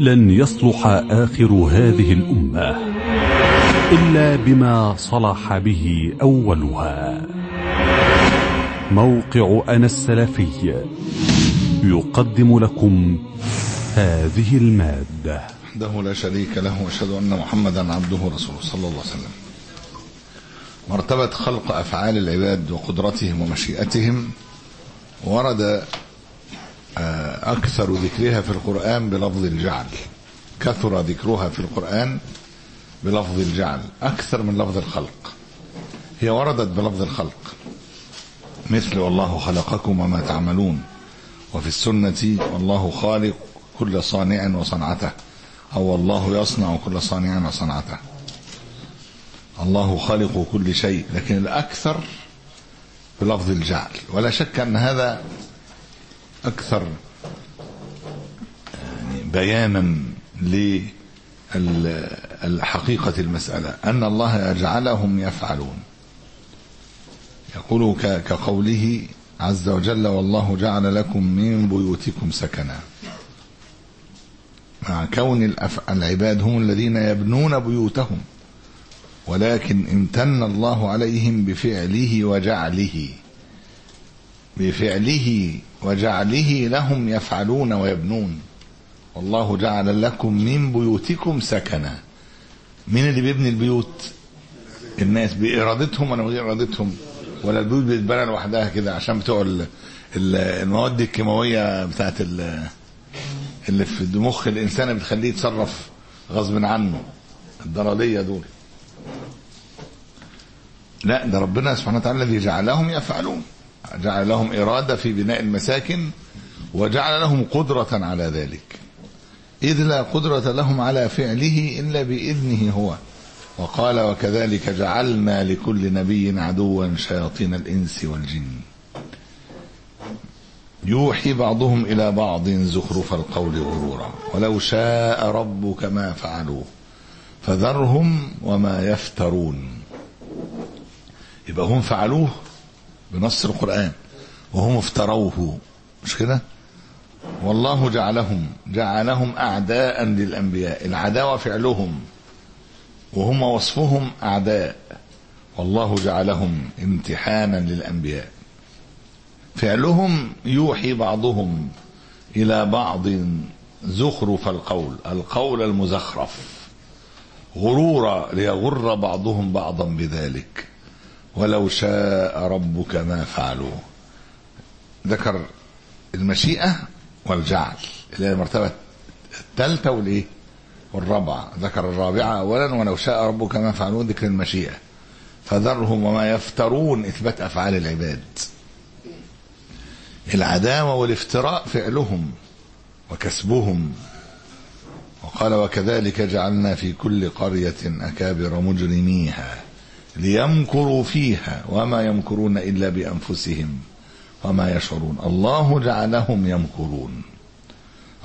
لن يصلح آخر هذه الأمة إلا بما صلح به أولها. موقع أنا السلفي يقدم لكم هذه المادة. وحده لا شريك له وأشهد أن محمدا عبده ورسوله صلى الله عليه وسلم. مرتبة خلق أفعال العباد وقدرتهم ومشيئتهم ورد أكثر ذكرها في القرآن بلفظ الجعل. كثر ذكرها في القرآن بلفظ الجعل. أكثر من لفظ الخلق. هي وردت بلفظ الخلق. مثل والله خلقكم وما تعملون. وفي السنة والله خالق كل صانع وصنعته. أو الله يصنع كل صانع وصنعته. الله خالق كل شيء. لكن الأكثر بلفظ الجعل. ولا شك أن هذا أكثر يعني بيانا لحقيقة المسألة. أن الله يجعلهم يفعلون. يقول كقوله عز وجل والله جعل لكم من بيوتكم سكنا. مع كون العباد هم الذين يبنون بيوتهم. ولكن امتن الله عليهم بفعله وجعله بفعله وجعله لهم يفعلون ويبنون. والله جعل لكم من بيوتكم سكنا. مين اللي بيبني البيوت؟ الناس بإرادتهم ولا بغير إرادتهم؟ ولا البيوت بتتبنى لوحدها كده عشان بتوع المواد الكيماوية بتاعت اللي في مخ الإنسان بتخليه يتصرف غصب عنه. الضرريه دول. لا ده ربنا سبحانه وتعالى الذي جعلهم يفعلون. جعل لهم إرادة في بناء المساكن وجعل لهم قدرة على ذلك. إذ لا قدرة لهم على فعله إلا بإذنه هو. وقال وكذلك جعلنا لكل نبي عدوا شياطين الإنس والجن. يوحي بعضهم إلى بعض زخرف القول غرورا ولو شاء ربك ما فعلوه فذرهم وما يفترون. يبقى هم فعلوه بنص القرآن وهم افتروه مش كده؟ والله جعلهم جعلهم أعداء للأنبياء العداوة فعلهم وهم وصفهم أعداء. والله جعلهم امتحانا للأنبياء. فعلهم يوحي بعضهم إلى بعض زخرف القول القول المزخرف. غرورا ليغر بعضهم بعضا بذلك. ولو شاء ربك ما فعلوه ذكر المشيئة والجعل اللي هي المرتبة الثالثة والإيه؟ والرابعة. ذكر الرابعة أولا ولو شاء ربك ما فعلون ذكر المشيئة. فذرهم وما يفترون إثبات أفعال العباد. العداوة والافتراء فعلهم وكسبهم. وقال وكذلك جعلنا في كل قرية أكابر مجرميها. ليمكروا فيها وما يمكرون إلا بأنفسهم وما يشعرون. الله جعلهم يمكرون.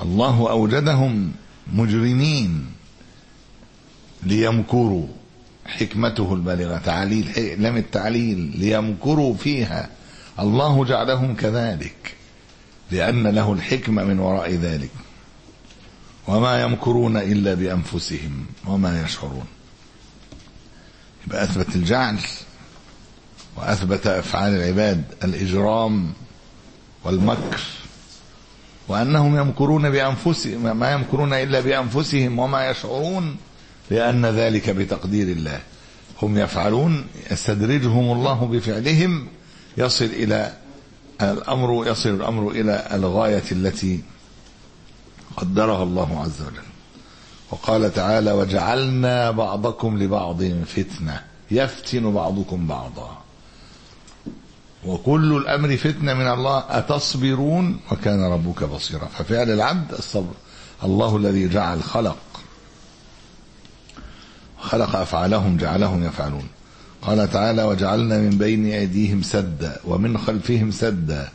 الله أوجدهم مجرمين ليمكروا. حكمته البالغة تعليل لم التعليل ليمكروا فيها. الله جعلهم كذلك لأن له الحكمة من وراء ذلك. وما يمكرون إلا بأنفسهم وما يشعرون. يبقى أثبت الجعل وأثبت أفعال العباد الإجرام والمكر وأنهم يمكرون بأنفسهم ما يمكرون إلا بأنفسهم وما يشعرون لأن ذلك بتقدير الله. هم يفعلون يستدرجهم الله بفعلهم يصل إلى الأمر يصل الأمر إلى الغاية التي قدرها الله عز وجل. وقال تعالى وجعلنا بعضكم لبعض فتنة يفتن بعضكم بعضا. وكل الأمر فتنة من الله أتصبرون؟ وكان ربك بصيرا. ففعل العبد الصبر. الله الذي جعل خلق. خلق أفعالهم جعلهم يفعلون. قال تعالى وجعلنا من بين أيديهم سدا ومن خلفهم سدا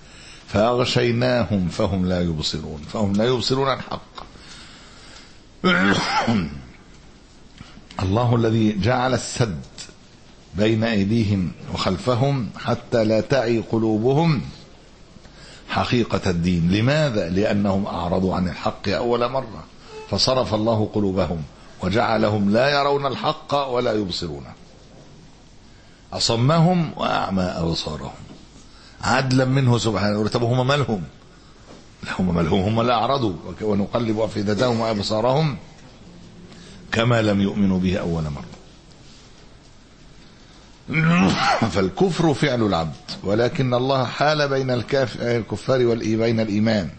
فأغشيناهم فهم لا يبصرون. فهم لا يبصرون الحق. الله الذي جعل السد بين أيديهم وخلفهم حتى لا تعي قلوبهم حقيقة الدين. لماذا؟ لأنهم أعرضوا عن الحق أول مرة. فصرف الله قلوبهم وجعلهم لا يرون الحق ولا يبصرونه أصمهم وأعمى أبصارهم. عدلا منه سبحانه طب هم مالهم؟ هم مالهم هم لا أعرضوا ونقلب أفئدتهم وأبصارهم كما لم يؤمنوا به أول مرة. فالكفر فعل العبد ولكن الله حال بين الكفار والإيمان الإيمان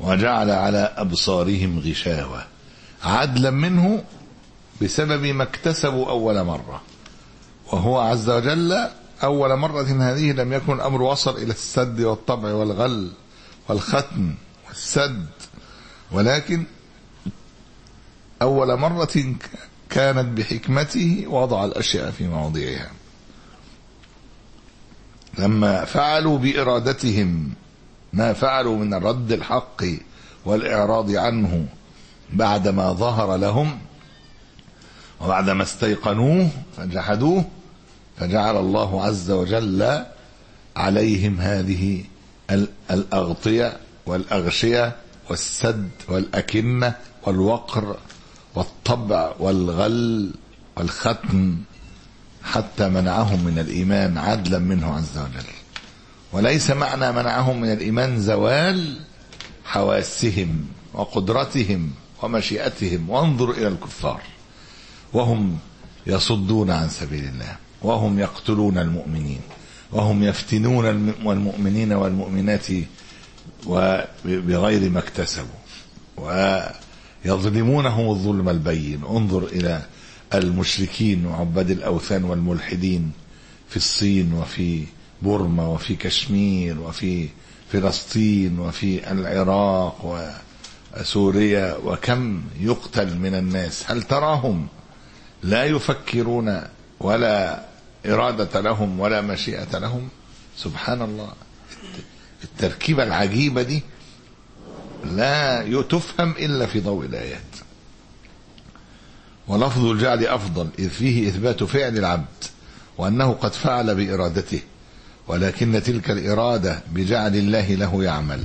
وجعل على أبصارهم غشاوة عدلا منه بسبب ما اكتسبوا أول مرة. وهو عز وجل أول مرة هذه لم يكن الأمر وصل إلى السد والطبع والغل. والختم والسد ولكن أول مرة كانت بحكمته وضع الأشياء في مواضعها. لما فعلوا بإرادتهم ما فعلوا من رد الحق والإعراض عنه بعدما ظهر لهم وبعدما استيقنوه فجحدوه فجعل الله عز وجل عليهم هذه الأغطية والأغشية والسد والأكنة والوقر والطبع والغل والختم حتى منعهم من الإيمان عدلا منه عز وجل. وليس معنى منعهم من الإيمان زوال حواسهم وقدرتهم ومشيئتهم. وانظر إلى الكفار. وهم يصدون عن سبيل الله. وهم يقتلون المؤمنين. وهم يفتنون المؤمنين والمؤمنات بغير ما اكتسبوا. ويظلمونهم الظلم البين. انظر إلى المشركين وعباد الأوثان والملحدين في الصين وفي بورما وفي كشمير وفي فلسطين وفي العراق وسوريا. وكم يقتل من الناس؟ هل تراهم لا يفكرون ولا إرادة لهم ولا مشيئة لهم. سبحان الله. التركيبة العجيبة دي لا تفهم إلا في ضوء الآيات. ولفظ الجعل أفضل إذ فيه إثبات فعل العبد وأنه قد فعل بإرادته ولكن تلك الإرادة بجعل الله له يعمل.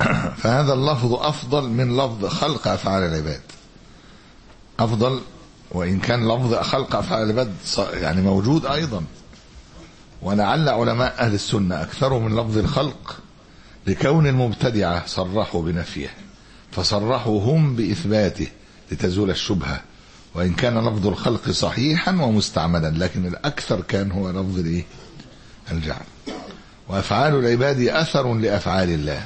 فهذا اللفظ أفضل من لفظ خلق أفعال العباد. أفضل وإن كان لفظ خلق أفعال العباد يعني موجود أيضا. ولعل علماء أهل السنة أكثروا من لفظ الخلق لكون المبتدعة صرحوا بنفيه فصرحوا هم بإثباته لتزول الشبهة. وإن كان لفظ الخلق صحيحا ومستعملا لكن الأكثر كان هو لفظ الإيه؟ الجعل. وأفعال العباد أثر لأفعال الله.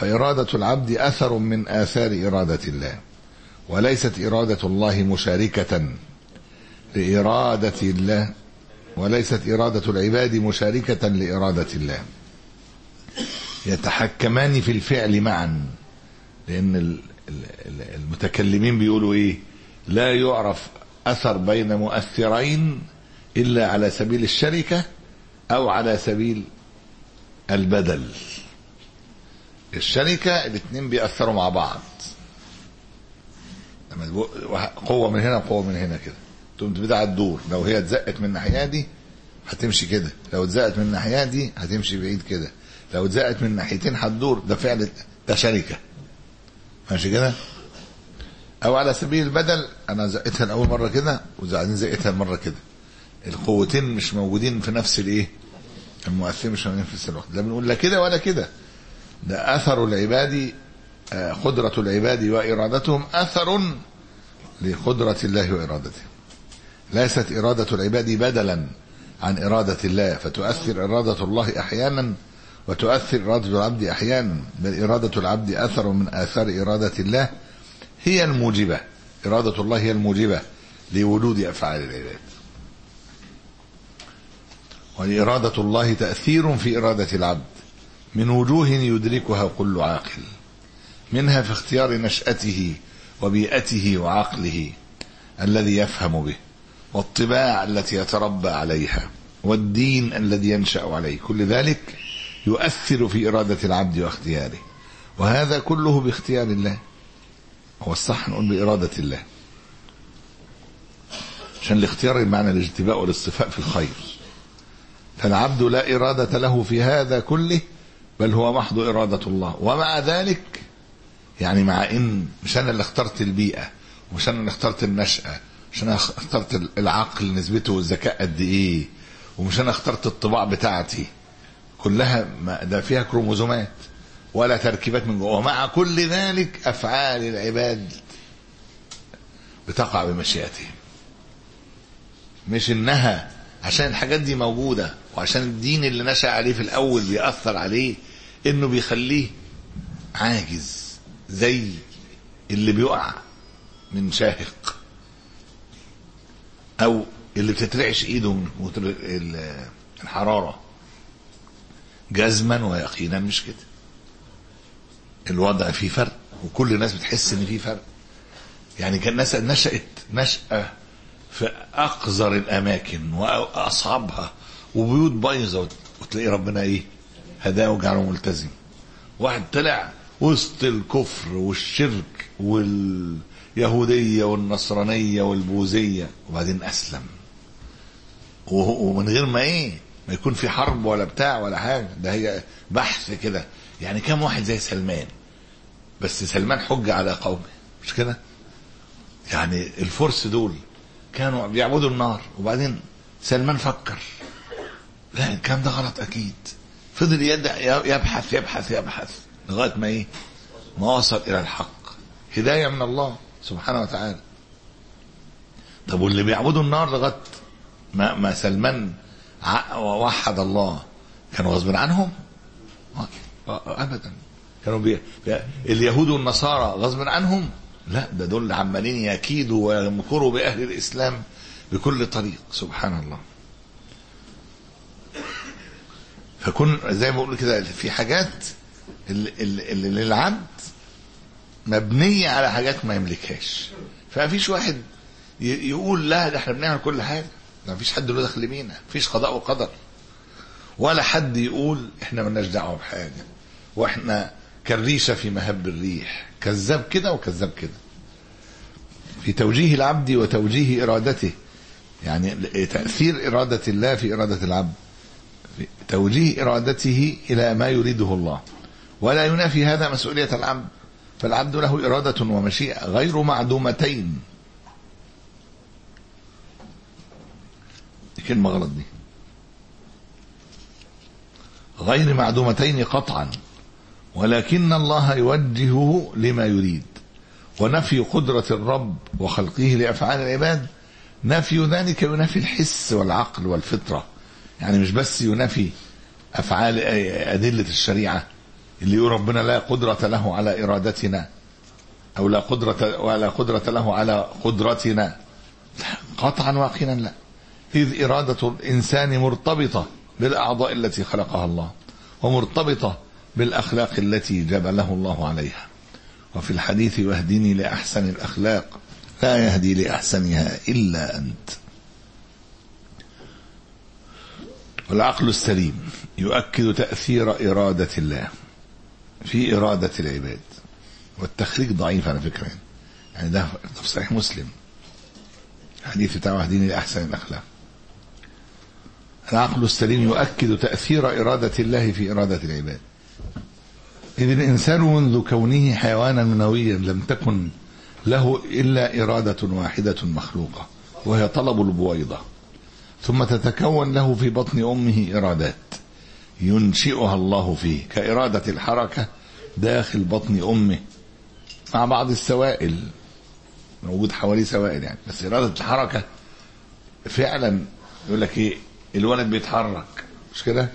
فإرادة العبد أثر من آثار إرادة الله وليست إرادة الله مشاركة لإرادة الله وليست إرادة العباد مشاركة لإرادة الله. يتحكمان في الفعل معا لأن المتكلمين بيقولوا إيه؟ لا يعرف أثر بين مؤثرين إلا على سبيل الشركة أو على سبيل البدل. الشركة الاثنين بيأثروا مع بعض. لما قوة من هنا وقوة من هنا كده. تقوم بتاع الدور. لو هي اتزقت من الناحية دي هتمشي كده. لو اتزقت من الناحية دي هتمشي بعيد كده. لو اتزقت من ناحيتين هتدور. ده فعل ده شركة. ماشي كده؟ أو على سبيل البدل أنا زقتها الأول مرة كده وبعدين زقتها المرة كده. القوتين مش موجودين في نفس الإيه؟ المؤثرين مش موجودين في نفس الوقت. لا بنقول لا كده ولا كده. ده أثر العباد قدرة العباد وإرادتهم أثر لقدرة الله وإرادته. ليست إرادة العباد بدلا عن إرادة الله فتؤثر إرادة الله أحيانا وتؤثر إرادة العبد أحيانا بل إرادة العبد أثر من آثار إرادة الله هي الموجبة. إرادة الله هي الموجبة لوجود أفعال العباد. وإرادة الله تأثير في إرادة العبد. من وجوه يدركها كل عاقل منها في اختيار نشأته وبيئته وعقله الذي يفهم به والطباع التي يتربى عليها والدين الذي ينشأ عليه كل ذلك يؤثر في إرادة العبد واختياره. وهذا كله باختيار الله هو الصح نقول بإرادة الله. عشان الاختيار بمعنى الاجتباء والاصطفاء في الخير. فالعبد لا إرادة له في هذا كله بل هو محض إرادة الله. ومع ذلك يعني مع إن مش أنا اللي اخترت البيئة ومش أنا اللي اخترت النشأة مش أنا اخترت العقل نسبته والذكاء قد إيه ومش أنا اخترت الطباع بتاعتي. كلها ما ده فيها كروموزومات ولا تركيبات من جوه. ومع كل ذلك أفعال العباد بتقع بمشيئتهم. مش إنها عشان الحاجات دي موجودة وعشان الدين اللي نشأ عليه في الأول بيأثر عليه إنه بيخليه عاجز زي اللي بيقع من شاهق. أو اللي بتترعش إيده من الحرارة. جزما ويقينا مش كده. الوضع فيه فرق وكل الناس بتحس إن فيه فرق. يعني كان الناس نشأت نشأة في أقذر الأماكن وأصعبها وبيوت بايظة وتلاقي ربنا إيه؟ هداه وجعله ملتزم. واحد طلع وسط الكفر والشرك واليهودية والنصرانية والبوذية وبعدين أسلم. ومن غير ما إيه؟ ما يكون في حرب ولا بتاع ولا حاجة. ده هي بحث كده. يعني كم واحد زي سلمان؟ بس سلمان حجة على قومه. مش كده؟ يعني الفرس دول كانوا بيعبدوا النار وبعدين سلمان فكر. لا الكلام ده غلط أكيد. فضل يبحث يبحث يبحث. لغاية ما إيه؟ ما وصل إلى الحق. هداية من الله سبحانه وتعالى. طب واللي بيعبدوا النار لغاية ما, ما سلمان ووحد الله كانوا غصب عنهم؟ ابدا. كانوا بي... اليهود والنصارى غصب عنهم؟ لا ده دول عمالين يكيدوا ويمكروا بأهل الإسلام بكل طريق. سبحان الله. فكن زي ما بقول كده في حاجات اللي, للعبد مبنية على حاجات ما يملكهاش. فما فيش واحد يقول لا ده إحنا بنعمل كل حاجة. ما فيش حد له دخل بينا فيش قضاء وقدر. ولا حد يقول إحنا ملناش دعوة بحاجة. وإحنا كالريشة في مهب الريح. كذاب كده وكذاب كده. في توجيه العبد وتوجيه إرادته. يعني تأثير إرادة الله في إرادة العبد. توجيه إرادته إلى ما يريده الله. ولا ينافي هذا مسؤولية العبد. فالعبد له إرادة ومشيئة غير معدومتين. كلمة غلط دي. غير معدومتين قطعا. ولكن الله يوجهه لما يريد. ونفي قدرة الرب وخلقه لأفعال العباد. نفي ذلك ينافي الحس والعقل والفطرة. يعني مش بس ينافي أفعال أدلة الشريعة اللي يقول ربنا لا قدرة له على إرادتنا أو لا قدرة ولا قدرة له على قدرتنا. قطعا واقنا لا. إذ إرادة الإنسان مرتبطة بالأعضاء التي خلقها الله ومرتبطة بالأخلاق التي جبله الله عليها. وفي الحديث واهدني لأحسن الأخلاق لا يهدي لأحسنها إلا أنت. والعقل السليم يؤكد تأثير إرادة الله في إرادة العباد. والتخريج ضعيف على فكرة. يعني ده في صحيح مسلم. الحديث بتاع واهديني لأحسن الأخلاق. العقل السليم يؤكد تأثير إرادة الله في إرادة العباد. إذ الإنسان منذ كونه حيوانا منويا لم تكن له إلا إرادة واحدة مخلوقة وهي طلب البويضة. ثم تتكون له في بطن أمه إرادات ينشئها الله فيه كإرادة الحركة داخل بطن أمه مع بعض السوائل موجود حواليه سوائل يعني بس إرادة الحركة فعلا يقول لك إيه الولد بيتحرك مش كده؟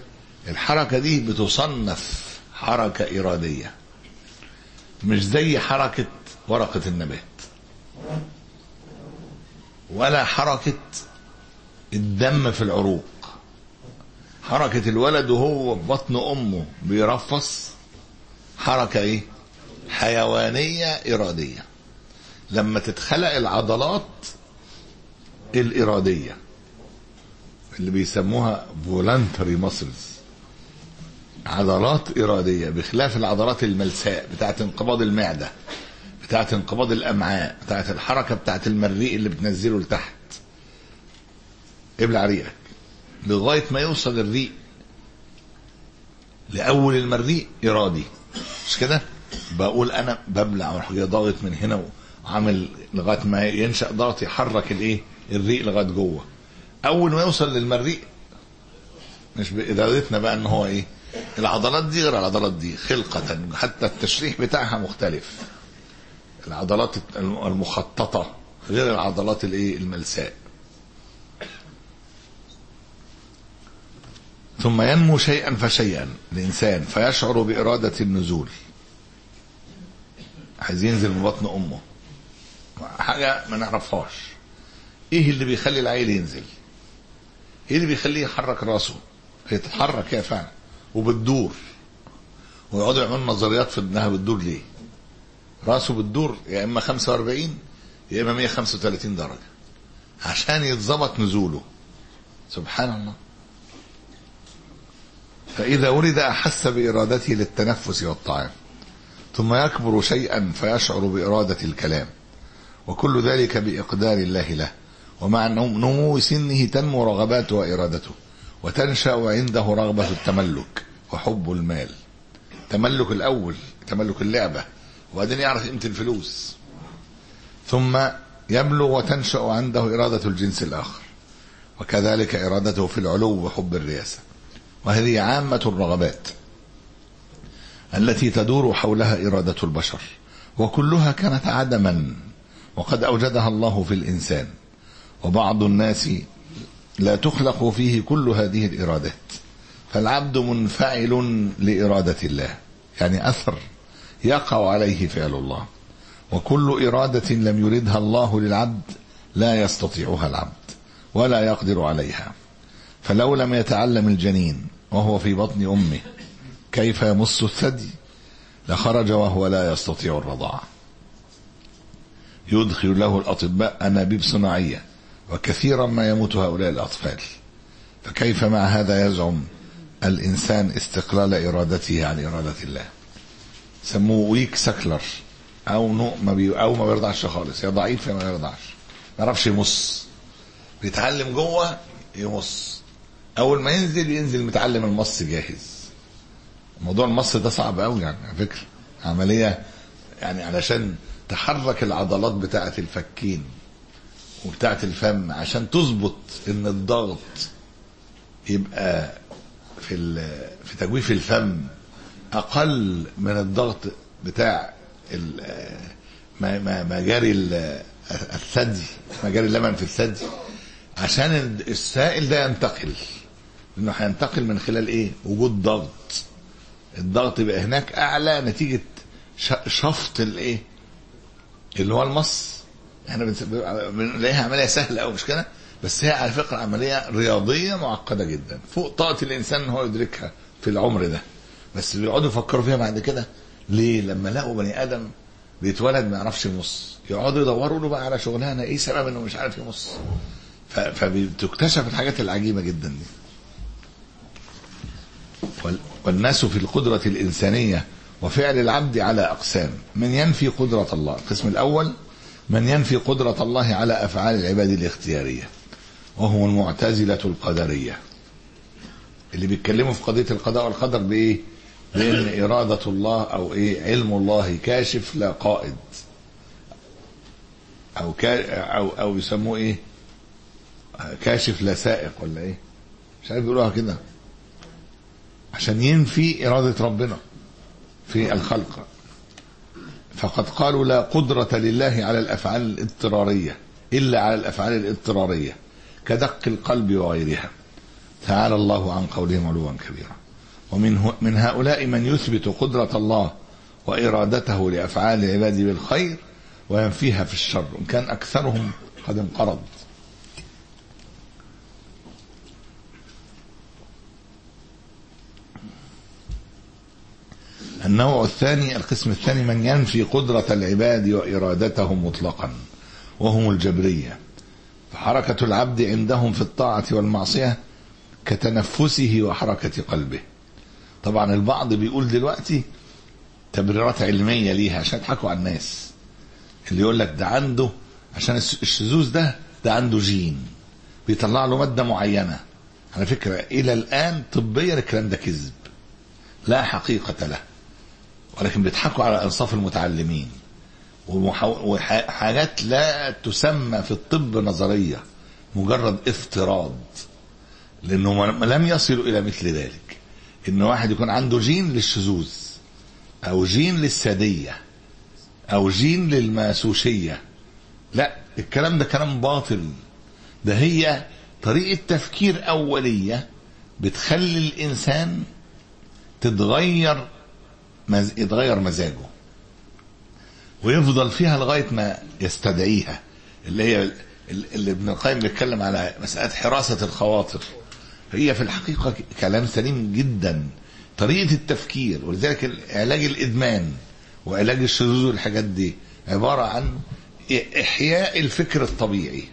الحركة دي بتصنف حركة إرادية مش زي حركة ورقة النبات ولا حركة الدم في العروق. حركة الولد وهو في بطن أمه بيرفص حركة إيه؟ حيوانية إرادية. لما تتخلق العضلات الإرادية اللي بيسموها voluntary muscles عضلات إرادية بخلاف العضلات الملساء بتاعت انقباض المعدة بتاعت انقباض الأمعاء بتاعت الحركة بتاعت المريء اللي بتنزله لتحت. ابلع ريقك. لغاية ما يوصل الريق لأول المريء إرادي. مش كده؟ بقول أنا ببلع وراح جاي ضاغط من هنا وعامل لغاية ما ينشأ ضغط يحرك الإيه؟ الريق لغاية جوه. أول ما يوصل للمريء مش بارادتنا بقى إن هو إيه؟ العضلات دي غير العضلات دي خلقة حتى التشريح بتاعها مختلف. العضلات المخططة غير العضلات الإيه؟ الملساء. ثم ينمو شيئا فشيئا الإنسان فيشعر بإرادة النزول. عايز ينزل من بطن أمه. حاجة ما نعرفهاش. إيه اللي بيخلي العيل ينزل؟ إيه اللي بيخليه يحرك راسه؟ هي تتحرك هي فعلا. وبتدور. ويقعدوا يعملوا نظريات في انها بتدور ليه؟ راسه بتدور يا إما 45 يا إما 135 درجة. عشان يتظبط نزوله. سبحان الله. فإذا ولد أحس بإرادته للتنفس والطعام ثم يكبر شيئا فيشعر بإرادة الكلام وكل ذلك بإقدار الله له ومع نمو سنه تنمو رغباته وإرادته وتنشأ عنده رغبة التملك وحب المال. تملك الأول تملك اللعبة وبعدين يعرف قيمة الفلوس. ثم يبلغ وتنشأ عنده إرادة الجنس الآخر وكذلك إرادته في العلو وحب الرياسه وهذه عامة الرغبات التي تدور حولها إرادة البشر وكلها كانت عدما وقد أوجدها الله في الإنسان وبعض الناس لا تخلق فيه كل هذه الإرادات فالعبد منفعل لإرادة الله يعني أثر يقع عليه فعل الله وكل إرادة لم يردها الله للعبد لا يستطيعها العبد ولا يقدر عليها فلو لم يتعلم الجنين وهو في بطن أمه. كيف يمص الثدي؟ لخرج وهو لا يستطيع الرضاعه يدخل له الأطباء أنابيب صناعية وكثيرا ما يموت هؤلاء الأطفال. فكيف مع هذا يزعم الإنسان استقلال إرادته عن إرادة الله؟ سموه weak suckler أو ما أو ما بيرضعش خالص. يا ضعيف يا ما بيرضعش ما يعرفش يمص. بيتعلم جوه يمص. أول ما ينزل ينزل متعلم المص جاهز. موضوع المص ده صعب قوي يعني على فكرة. عملية يعني علشان تحرك العضلات بتاعة الفكين وبتاعة الفم عشان تظبط إن الضغط يبقى في في تجويف الفم أقل من الضغط بتاع مجاري الثدي مجاري اللبن في الثدي. عشان السائل ده ينتقل. لأنه هينتقل من خلال إيه؟ وجود ضغط. الضغط يبقى هناك أعلى نتيجة شفط الإيه؟ اللي هو المص. إحنا بنلاقيها عملية سهلة قوي مش كده؟ بس هي على فكرة عملية رياضية معقدة جدا. فوق طاقة الإنسان إن هو يدركها في العمر ده. بس بيقعدوا يفكروا فيها بعد كده. ليه؟ لما لقوا بني آدم بيتولد ما يعرفش يمص. يقعدوا يدوروا له بقى على شغلانة إيه سبب إنه مش عارف يمص. فبتكتشف الحاجات العجيبة جدا دي. والناس في القدرة الإنسانية وفعل العبد على أقسام. من ينفي قدرة الله؟ القسم الأول من ينفي قدرة الله على أفعال العباد الاختيارية وهم المعتزلة القدرية. اللي بيتكلموا في قضية القضاء والقدر بإيه؟ بأن إرادة الله أو إيه؟ علم الله كاشف لا قائد. أو كا أو أو يسموه إيه؟ كاشف لا سائق ولا إيه؟ مش عارف بيقولوها كده. عشان ينفي إرادة ربنا في الخلق. فقد قالوا لا قدرة لله على الأفعال الاضطرارية إلا على الأفعال الاضطرارية كدق القلب وغيرها. تعالى الله عن قولهم علوا كبيرا. ومن من هؤلاء من يثبت قدرة الله وإرادته لأفعال العباد بالخير وينفيها في الشر إن كان أكثرهم قد انقرض. النوع الثاني القسم الثاني من ينفي قدرة العباد وإرادتهم مطلقا وهم الجبرية. فحركة العبد عندهم في الطاعة والمعصية كتنفسه وحركة قلبه. طبعا البعض بيقول دلوقتي تبريرات علمية ليها عشان يضحكوا على الناس. اللي يقول لك ده عنده عشان الشذوذ ده ده عنده جين. بيطلع له مادة معينة. على فكرة إلى الآن طبيا الكلام ده كذب. لا حقيقة له. ولكن بيضحكوا على أنصاف المتعلمين. وحاجات لا تسمى في الطب نظرية مجرد افتراض. لأنه لم يصلوا إلى مثل ذلك. إن واحد يكون عنده جين للشذوذ أو جين للسادية أو جين للماسوشية. لا الكلام ده كلام باطل. ده هي طريقة تفكير أولية بتخلي الإنسان تتغير. يتغير مزاجه. ويفضل فيها لغاية ما يستدعيها اللي هي اللي ابن القيم بيتكلم على مسألة حراسة الخواطر. هي في الحقيقة كلام سليم جدا. طريقة التفكير ولذلك علاج الإدمان وعلاج الشذوذ والحاجات دي عبارة عن إحياء الفكر الطبيعي.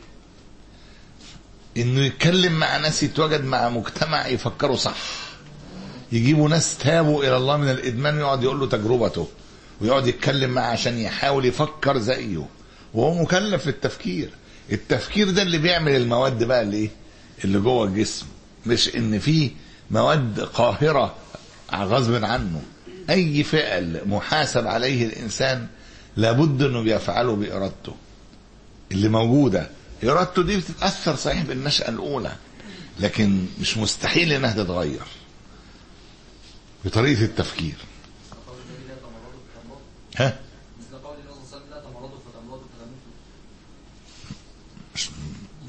إنه يتكلم مع ناس يتواجد مع مجتمع يفكروا صح. يجيبوا ناس تابوا إلى الله من الإدمان ويقعد يقول له تجربته ويقعد يتكلم معاه عشان يحاول يفكر زيه وهو مكلف في التفكير. التفكير ده اللي بيعمل المواد بقى اللي إيه؟ اللي جوه الجسم. مش إن في مواد قاهرة غصب عنه. أي فعل محاسب عليه الإنسان لابد إنه بيفعله بإرادته. اللي موجودة. إرادته دي بتتأثر صحيح بالنشاه الأولى لكن مش مستحيل إنها تتغير. بطريقة التفكير. ها؟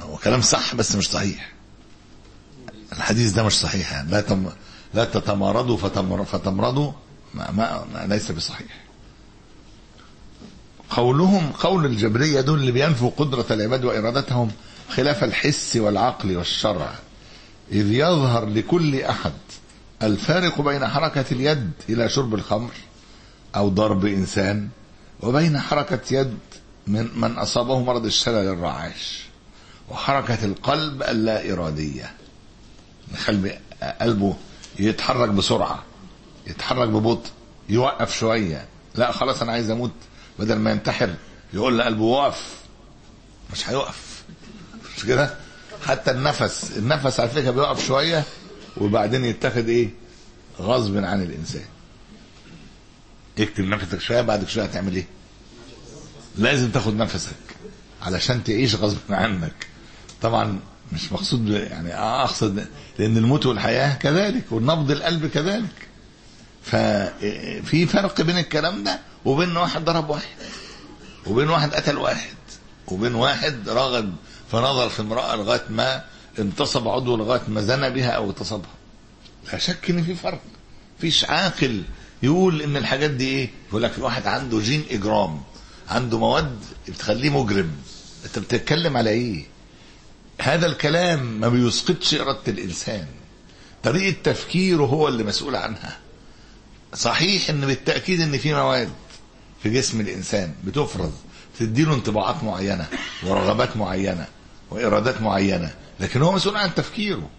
هو كلام صح بس مش صحيح. الحديث ده مش صحيح يعني. لا تم لا تتمارضوا فتمر فتمرضوا ما, ما, ما ليس بصحيح. قولهم قول الجبرية دول اللي بينفوا قدرة العباد وإرادتهم خلاف الحس والعقل والشرع. إذ يظهر لكل أحد الفارق بين حركة اليد إلى شرب الخمر أو ضرب إنسان وبين حركة يد من من أصابه مرض الشلل الرعاش وحركة القلب اللا إرادية قلب قلبه يتحرك بسرعة يتحرك ببطء يوقف شوية. لا خلاص أنا عايز أموت. بدل ما ينتحر يقول لقلبه وقف. مش هيقف مش كده؟ حتى النفس النفس على فكرة بيقف شوية. وبعدين يتخذ إيه؟ غصب عن الإنسان. اكتب نفسك شوية بعد شوية هتعمل إيه؟ لازم تاخد نفسك علشان تعيش غصب عنك. طبعا مش مقصود يعني أقصد لأن الموت والحياة كذلك والنبض القلب كذلك. ففي فرق بين الكلام ده وبين واحد ضرب واحد وبين واحد قتل واحد وبين واحد رغب فنظر في امرأة لغاية ما انتصب عضو لغاية ما زنى بها أو اغتصبها لا شك إن في فرق. فيش عاقل يقول إن الحاجات دي إيه؟ يقول لك في واحد عنده جين إجرام عنده مواد بتخليه مجرم. أنت بتتكلم على إيه؟ هذا الكلام ما بيسقطش إرادة الإنسان. طريقة تفكيره هو اللي مسؤول عنها. صحيح إن بالتأكيد إن في مواد في جسم الإنسان بتفرز تديله انطباعات معينة ورغبات معينة. وإرادات معينة لكن هو مسؤول عن تفكيره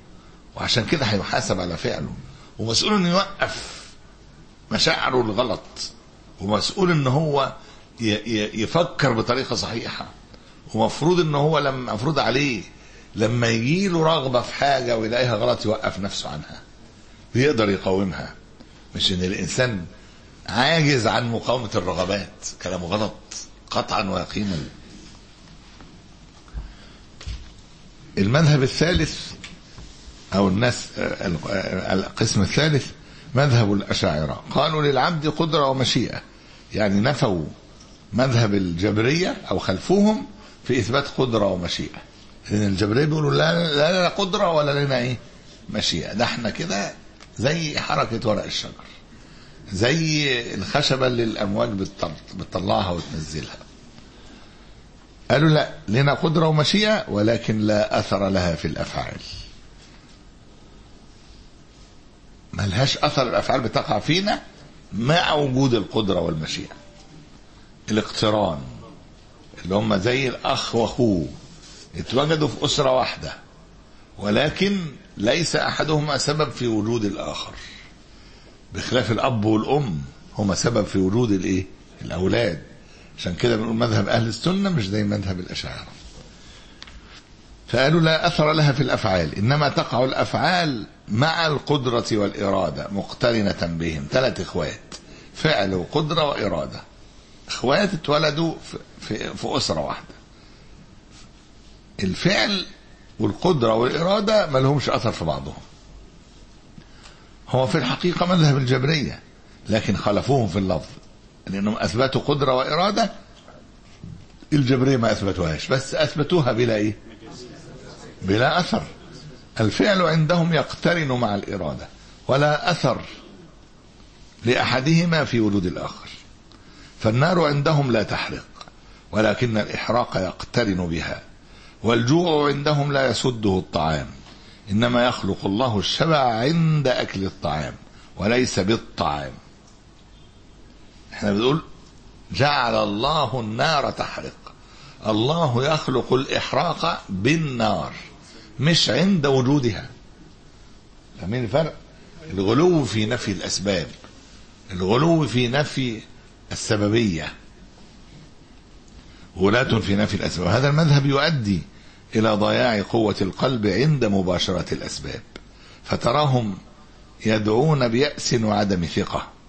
وعشان كده هيحاسب على فعله ومسؤول إنه يوقف مشاعره الغلط ومسؤول إن هو يفكر بطريقة صحيحة ومفروض إن هو لما مفروض عليه لما يجي له رغبة في حاجة ويلاقيها غلط يوقف نفسه عنها ويقدر يقاومها. مش إن الإنسان عاجز عن مقاومة الرغبات كلامه غلط قطعا ويقينا. المذهب الثالث أو الناس القسم الثالث مذهب الأشاعرة. قالوا للعبد قدرة ومشيئة. يعني نفوا مذهب الجبرية أو خلفوهم في إثبات قدرة ومشيئة. لأن الجبرية بيقولوا لا لا لنا قدرة ولا لنا إيه؟ مشيئة. ده إحنا كده زي حركة ورق الشجر. زي الخشبة اللي الأمواج بتطلعها وتنزلها. قالوا لا لنا قدرة ومشيئة ولكن لا أثر لها في الأفعال. ملهاش أثر الأفعال بتقع فينا مع وجود القدرة والمشيئة. الاقتران اللي هم زي الأخ وأخوه اتوجدوا في أسرة واحدة ولكن ليس أحدهما سبب في وجود الآخر. بخلاف الأب والأم هما سبب في وجود الإيه؟ الأولاد. عشان كده بنقول مذهب أهل السنة مش زي مذهب الأشاعرة. فقالوا لا أثر لها في الأفعال إنما تقع الأفعال مع القدرة والإرادة مقترنة بهم. ثلاث إخوات فعل وقدرة وإرادة. إخوات اتولدوا في, في, أسرة واحدة. الفعل والقدرة والإرادة ما لهمش أثر في بعضهم. هو في الحقيقة مذهب الجبرية لكن خالفوهم في اللفظ. لأنهم أثبتوا قدرة وإرادة. الجبرية ما أثبتوهاش. بس أثبتوها بلا إيه؟ بلا أثر. الفعل عندهم يقترن مع الإرادة. ولا أثر لأحدهما في وجود الآخر. فالنار عندهم لا تحرق ولكن الإحراق يقترن بها. والجوع عندهم لا يسده الطعام. إنما يخلق الله الشبع عند أكل الطعام وليس بالطعام. بنقول جعل الله النار تحرق. الله يخلق الإحراق بالنار مش عند وجودها. فاهمين الفرق؟ الغلو في نفي الأسباب الغلو في نفي السببية. ولاة في نفي الأسباب. هذا المذهب يؤدي إلى ضياع قوة القلب عند مباشرة الأسباب فتراهم يدعون بيأس وعدم ثقة.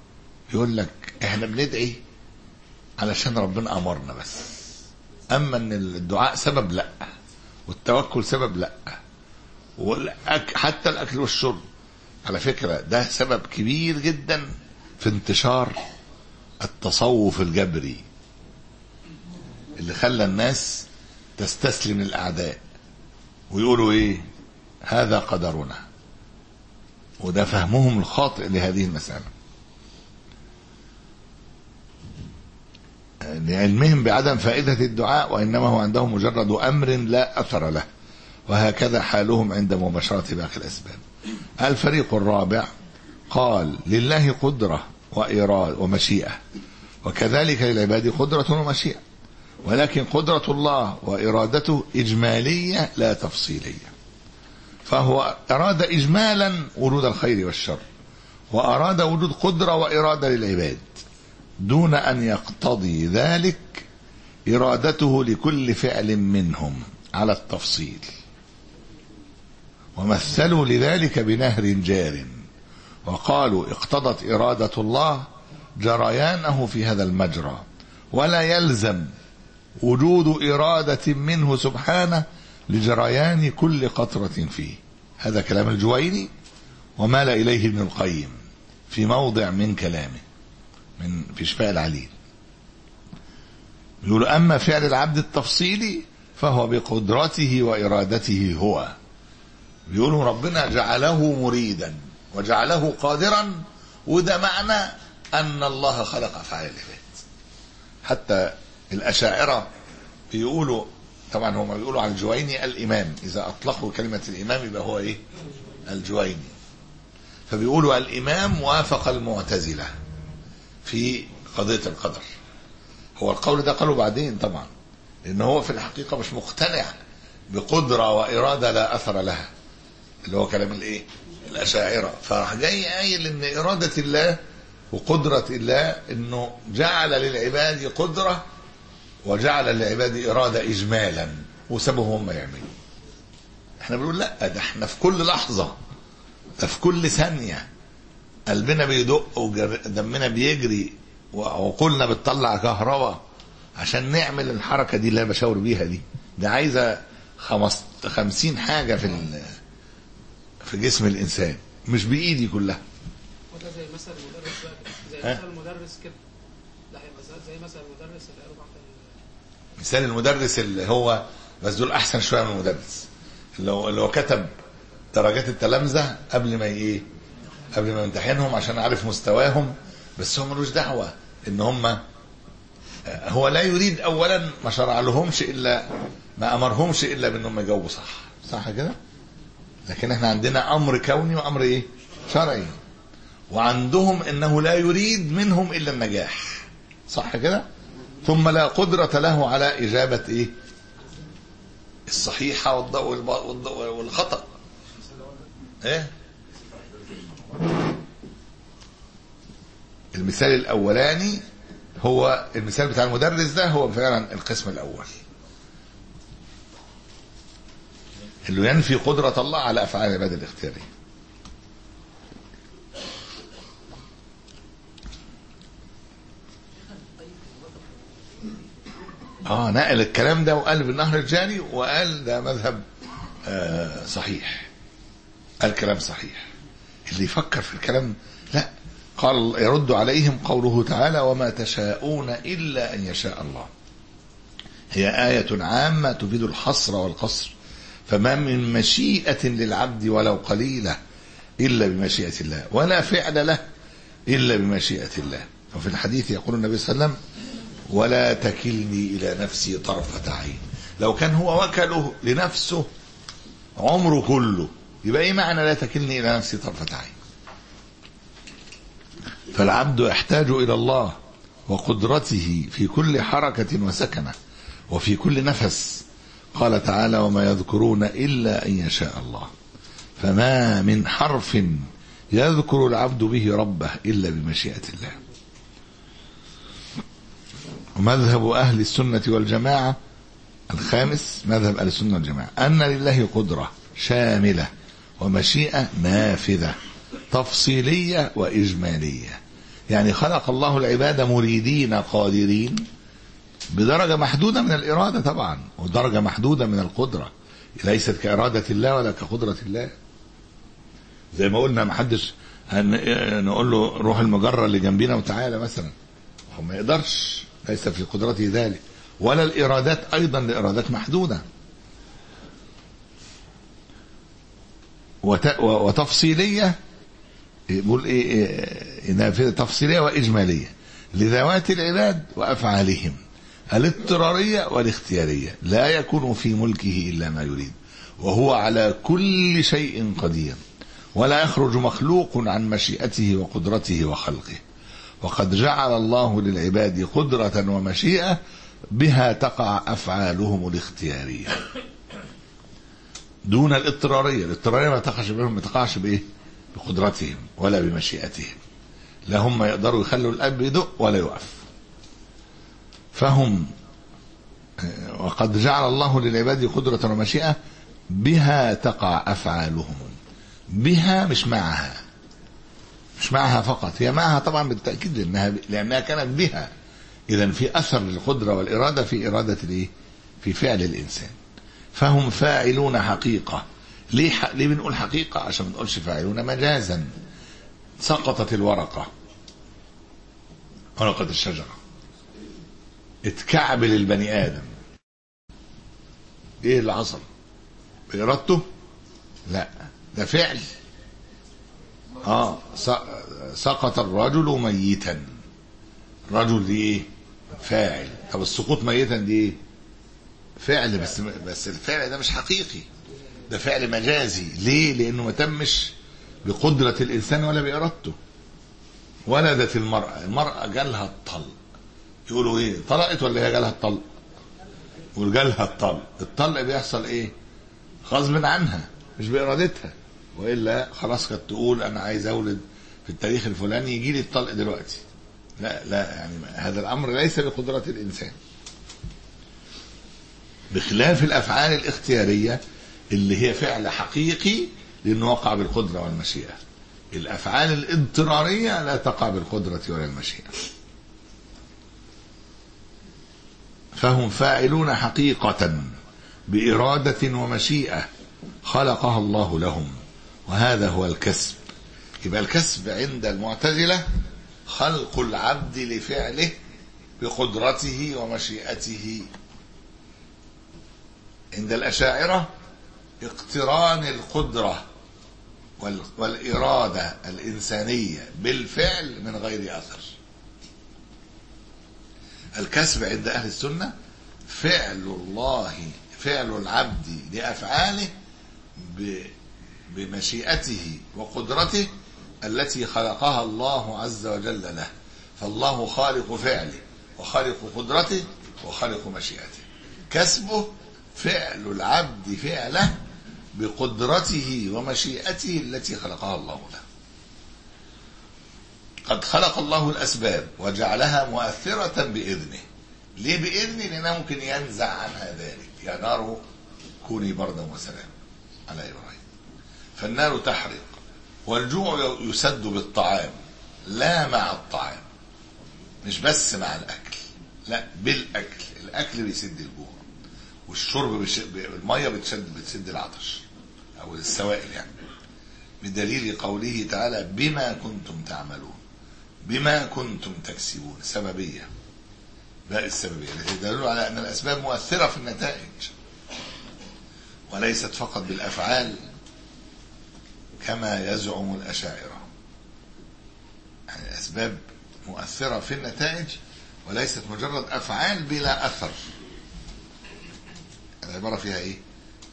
يقول لك إحنا بندعي علشان ربنا أمرنا بس. أما أن الدعاء سبب لأ والتوكل سبب لأ والأك حتى الأكل والشرب. على فكرة ده سبب كبير جدا في انتشار التصوف الجبري اللي خلى الناس تستسلم الأعداء ويقولوا إيه؟ هذا قدرنا. وده فهمهم الخاطئ لهذه المسألة. لعلمهم بعدم فائدة الدعاء وإنما هو عندهم مجرد أمر لا أثر له. وهكذا حالهم عند مباشرة باقي الأسباب. الفريق الرابع قال لله قدرة وإرادة ومشيئة. وكذلك للعباد قدرة ومشيئة. ولكن قدرة الله وإرادته إجمالية لا تفصيلية. فهو أراد إجمالا وجود الخير والشر. وأراد وجود قدرة وإرادة للعباد. دون أن يقتضي ذلك إرادته لكل فعل منهم على التفصيل. ومثلوا لذلك بنهر جار. وقالوا اقتضت إرادة الله جريانه في هذا المجرى ولا يلزم وجود إرادة منه سبحانه لجريان كل قطرة فيه. هذا كلام الجويني ومال إليه ابن القيم في موضع من كلامه. من في شفاء العليل. يقول أما فعل العبد التفصيلي فهو بقدرته وإرادته هو. بيقولوا ربنا جعله مريدا وجعله قادرا وده معنى أن الله خلق أفعال العباد. حتى الأشاعرة بيقولوا طبعا هم بيقولوا عن الجويني الإمام. إذا أطلقوا كلمة الإمام يبقى هو إيه؟ الجويني. فبيقولوا الإمام وافق المعتزلة. في قضية القدر. هو القول ده قالوا بعدين طبعا لأن هو في الحقيقة مش مقتنع بقدرة وإرادة لا أثر لها اللي هو كلام الإيه؟ الأشاعرة. فراح جاي قايل إن إرادة الله وقدرة الله إنه جعل للعباد قدرة وجعل للعباد إرادة إجمالا وسابهم هم يعملوا. إحنا بنقول لا ده إحنا في كل لحظة ده في كل ثانية قلبنا بيدق ودمنا بيجري وعقولنا بتطلع كهرباء عشان نعمل الحركة دي اللي أنا بشاور بيها دي ده عايزة خمس خمسين حاجة في في جسم الإنسان مش بإيدي كلها وده زي مثل المدرس بقى. زي؟ مثل المدرس كده لا زي- مثل المدرس اللي مثال المدرس اللي هو بس دول أحسن شوية من المدرس اللي هو اللي هو كتب درجات التلامذة قبل ما إيه قبل ما يمتحنهم عشان عارف مستواهم بس هو ملوش دعوة إن هم هو لا يريد اولا ما شرع لهمش إلا ما أمرهمش إلا بانهم يجاوبوا صح. صح كده؟ لكن إحنا عندنا أمر كوني وأمر إيه؟ شرعي. وعندهم إنه لا يريد منهم إلا النجاح. صح كده؟ ثم لا قدرة له على إجابة إيه؟ الصحيحة والخطأ. إيه؟ المثال الأولاني هو المثال بتاع المدرس ده هو فعلا القسم الأول. اللي ينفي قدرة الله على أفعال العباد الاختيارية. آه نقل الكلام ده وقال بالنهر الجاري وقال ده مذهب آه صحيح. قال كلام صحيح. اللي يفكر في الكلام لا. قال يرد عليهم قوله تعالى وما تشاءون إلا أن يشاء الله. هي آية عامة تفيد الحصر والقصر. فما من مشيئة للعبد ولو قليلة إلا بمشيئة الله ولا فعل له إلا بمشيئة الله. وفي الحديث يقول النبي صلى الله عليه وسلم ولا تكلني إلى نفسي طرفة عين. لو كان هو وكله لنفسه عمره كله يبقى إيه معنى لا تكلني إلى نفسي طرفة عين؟ فالعبد يحتاج إلى الله وقدرته في كل حركة وسكنة وفي كل نفس. قال تعالى وما يذكرون إلا أن يشاء الله. فما من حرف يذكر العبد به ربه إلا بمشيئة الله. ومذهب أهل السنة والجماعة الخامس مذهب أهل السنة والجماعة أن لله قدرة شاملة ومشيئة نافذة تفصيلية وإجمالية. يعني خلق الله العباد مريدين قادرين بدرجة محدودة من الإرادة طبعا ودرجة محدودة من القدرة. ليست كإرادة الله ولا كقدرة الله. زي ما قلنا ما حدش هن- نقول له روح المجرة اللي جنبينا وتعالى مثلا. هو ما يقدرش ليس في قدرته ذلك. ولا الإرادات أيضا لإرادات محدودة. وتفصيلية بيقول إيه, إيه نافذة تفصيلية وإجمالية لذوات العباد وأفعالهم الاضطرارية والاختيارية لا يكون في ملكه إلا ما يريد وهو على كل شيء قدير ولا يخرج مخلوق عن مشيئته وقدرته وخلقه وقد جعل الله للعباد قدرة ومشيئة بها تقع أفعالهم الاختيارية. دون الاضطرارية. الاضطرارية ما تقعش بهم ما تقعش بإيه؟ بقدرتهم ولا بمشيئتهم. لا هم يقدروا يخلوا الأب يدق ولا يقف. فهم آه، وقد جعل الله للعباد قدرة ومشيئة بها تقع أفعالهم. بها مش معها. مش معها فقط. هي معها طبعا بالتأكيد لأنها, لأنها كانت بها. إذا في أثر للقدرة والإرادة في إرادة الإيه في فعل الإنسان. فهم فاعلون حقيقة. ليه. ليه بنقول حقيقة؟ عشان ما نقولش فاعلون مجازا. سقطت الورقة. ورقة الشجرة. اتكعبل البني آدم. إيه اللي حصل؟ بإرادته لا. ده فعل. آه سقط الرجل ميتا. رجل دي إيه؟ فاعل. طب السقوط ميتا دي إيه؟ فعل بس بس الفعل ده مش حقيقي. ده فعل مجازي. ليه؟ لأنه ما تمش بقدرة الإنسان ولا بإرادته. ولدت المرأة. المرأة جالها الطلق. يقولوا إيه؟ طلقت ولا هي جالها الطلق؟ يقول جالها الطلق. الطلق بيحصل إيه؟ غصب عنها مش بإرادتها. وإلا خلاص كانت تقول أنا عايز أولد في التاريخ الفلاني يجي لي الطلق دلوقتي. لا لا يعني هذا الأمر ليس بقدرة الإنسان. بخلاف الأفعال الاختيارية اللي هي فعل حقيقي لأنه وقع بالقدرة والمشيئة. الأفعال الاضطرارية لا تقع بالقدرة ولا المشيئه فهم فاعلون حقيقة بإرادة ومشيئة خلقها الله لهم وهذا هو الكسب. يبقى الكسب عند المعتزلة خلق العبد لفعله بقدرته ومشيئته. عند الأشاعرة اقتران القدرة وال- والإرادة الإنسانية بالفعل من غير أثر. الكسب عند أهل السنة فعل الله فعل العبد لأفعاله بمشيئته وقدرته التي خلقها الله عز وجل له. فالله خالق فعله وخالق قدرته وخالق مشيئته. كسبه فعل العبد فعله بقدرته ومشيئته التي خلقها الله له. قد خلق الله الأسباب وجعلها مؤثرة بإذنه. ليه بإذنه؟ لأنه ممكن ينزع عنها ذلك. يا نار كوني بردا وسلام على إبراهيم. فالنار تحرق والجوع يسد بالطعام لا مع الطعام. مش بس مع الأكل لا بالأكل. الأكل بيسد الجوع. والشرب بش... المية بتسد بتسد العطش أو السوائل يعني. بدليل قوله تعالى بما كنتم تعملون بما كنتم تكسبون سببية باء السببية. التي تدل على أن الأسباب مؤثرة في النتائج وليست فقط بالأفعال كما يزعم الأشاعرة. يعني الأسباب مؤثرة في النتائج وليست مجرد أفعال بلا أثر. العبارة فيها إيه؟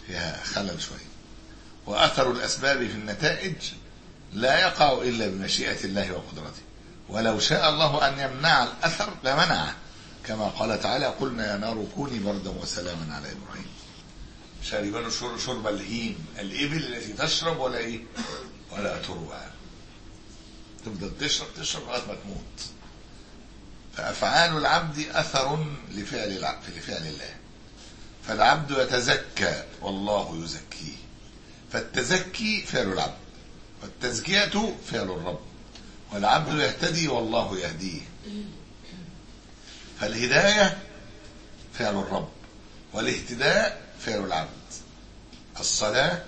فيها خلل شوية وأثر الأسباب في النتائج لا يقع إلا بمشيئة الله وقدرته. ولو شاء الله أن يمنع الأثر لمنعه. كما قال تعالى قلنا يا نار كوني بردا وسلاما على إبراهيم. شاربان شر- شرب الهيم الإبل التي تشرب ولا إيه؟ ولا تروى. تفضل تشرب تشرب لغاية ما تموت. فأفعال العبد أثر لفعل العبد لفعل الله. فالعبد يتزكى والله يزكيه. فالتزكي فعل العبد والتزكية فعل الرب. والعبد يهتدي والله يهديه. فالهداية فعل الرب والاهتداء فعل العبد. الصلاة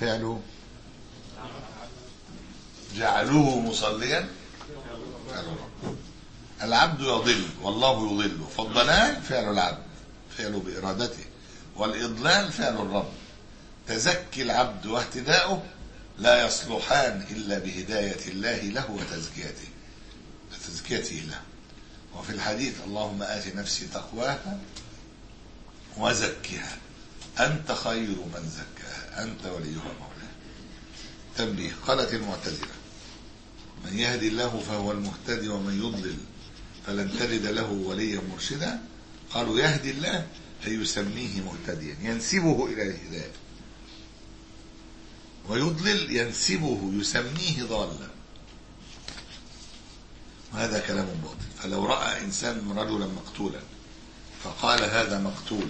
فعل جعلوه مصليا فعل الرب. العبد يضل والله يضله فالضلال فعل العبد. فعل بإرادته. والإضلال فعل الرب. تزكي العبد واهتداؤه لا يصلحان إلا بهداية الله له وتزكيته. وتزكيته له. وفي الحديث اللهم آت نفسي تقواها وزكها. أنت خير من زكاها. أنت وليها مولاها. تنبيه. قالت المعتزلة من يهدي الله فهو المهتدي ومن يضلل فلن تجد له وليا مرشدا. قالوا يهدي الله أي يسميه مهتديا. ينسبه إلى الهداية ويضلل ينسبه يسميه ضالا. وهذا كلام باطل. فلو رأى إنسان رجلا مقتولا فقال هذا مقتول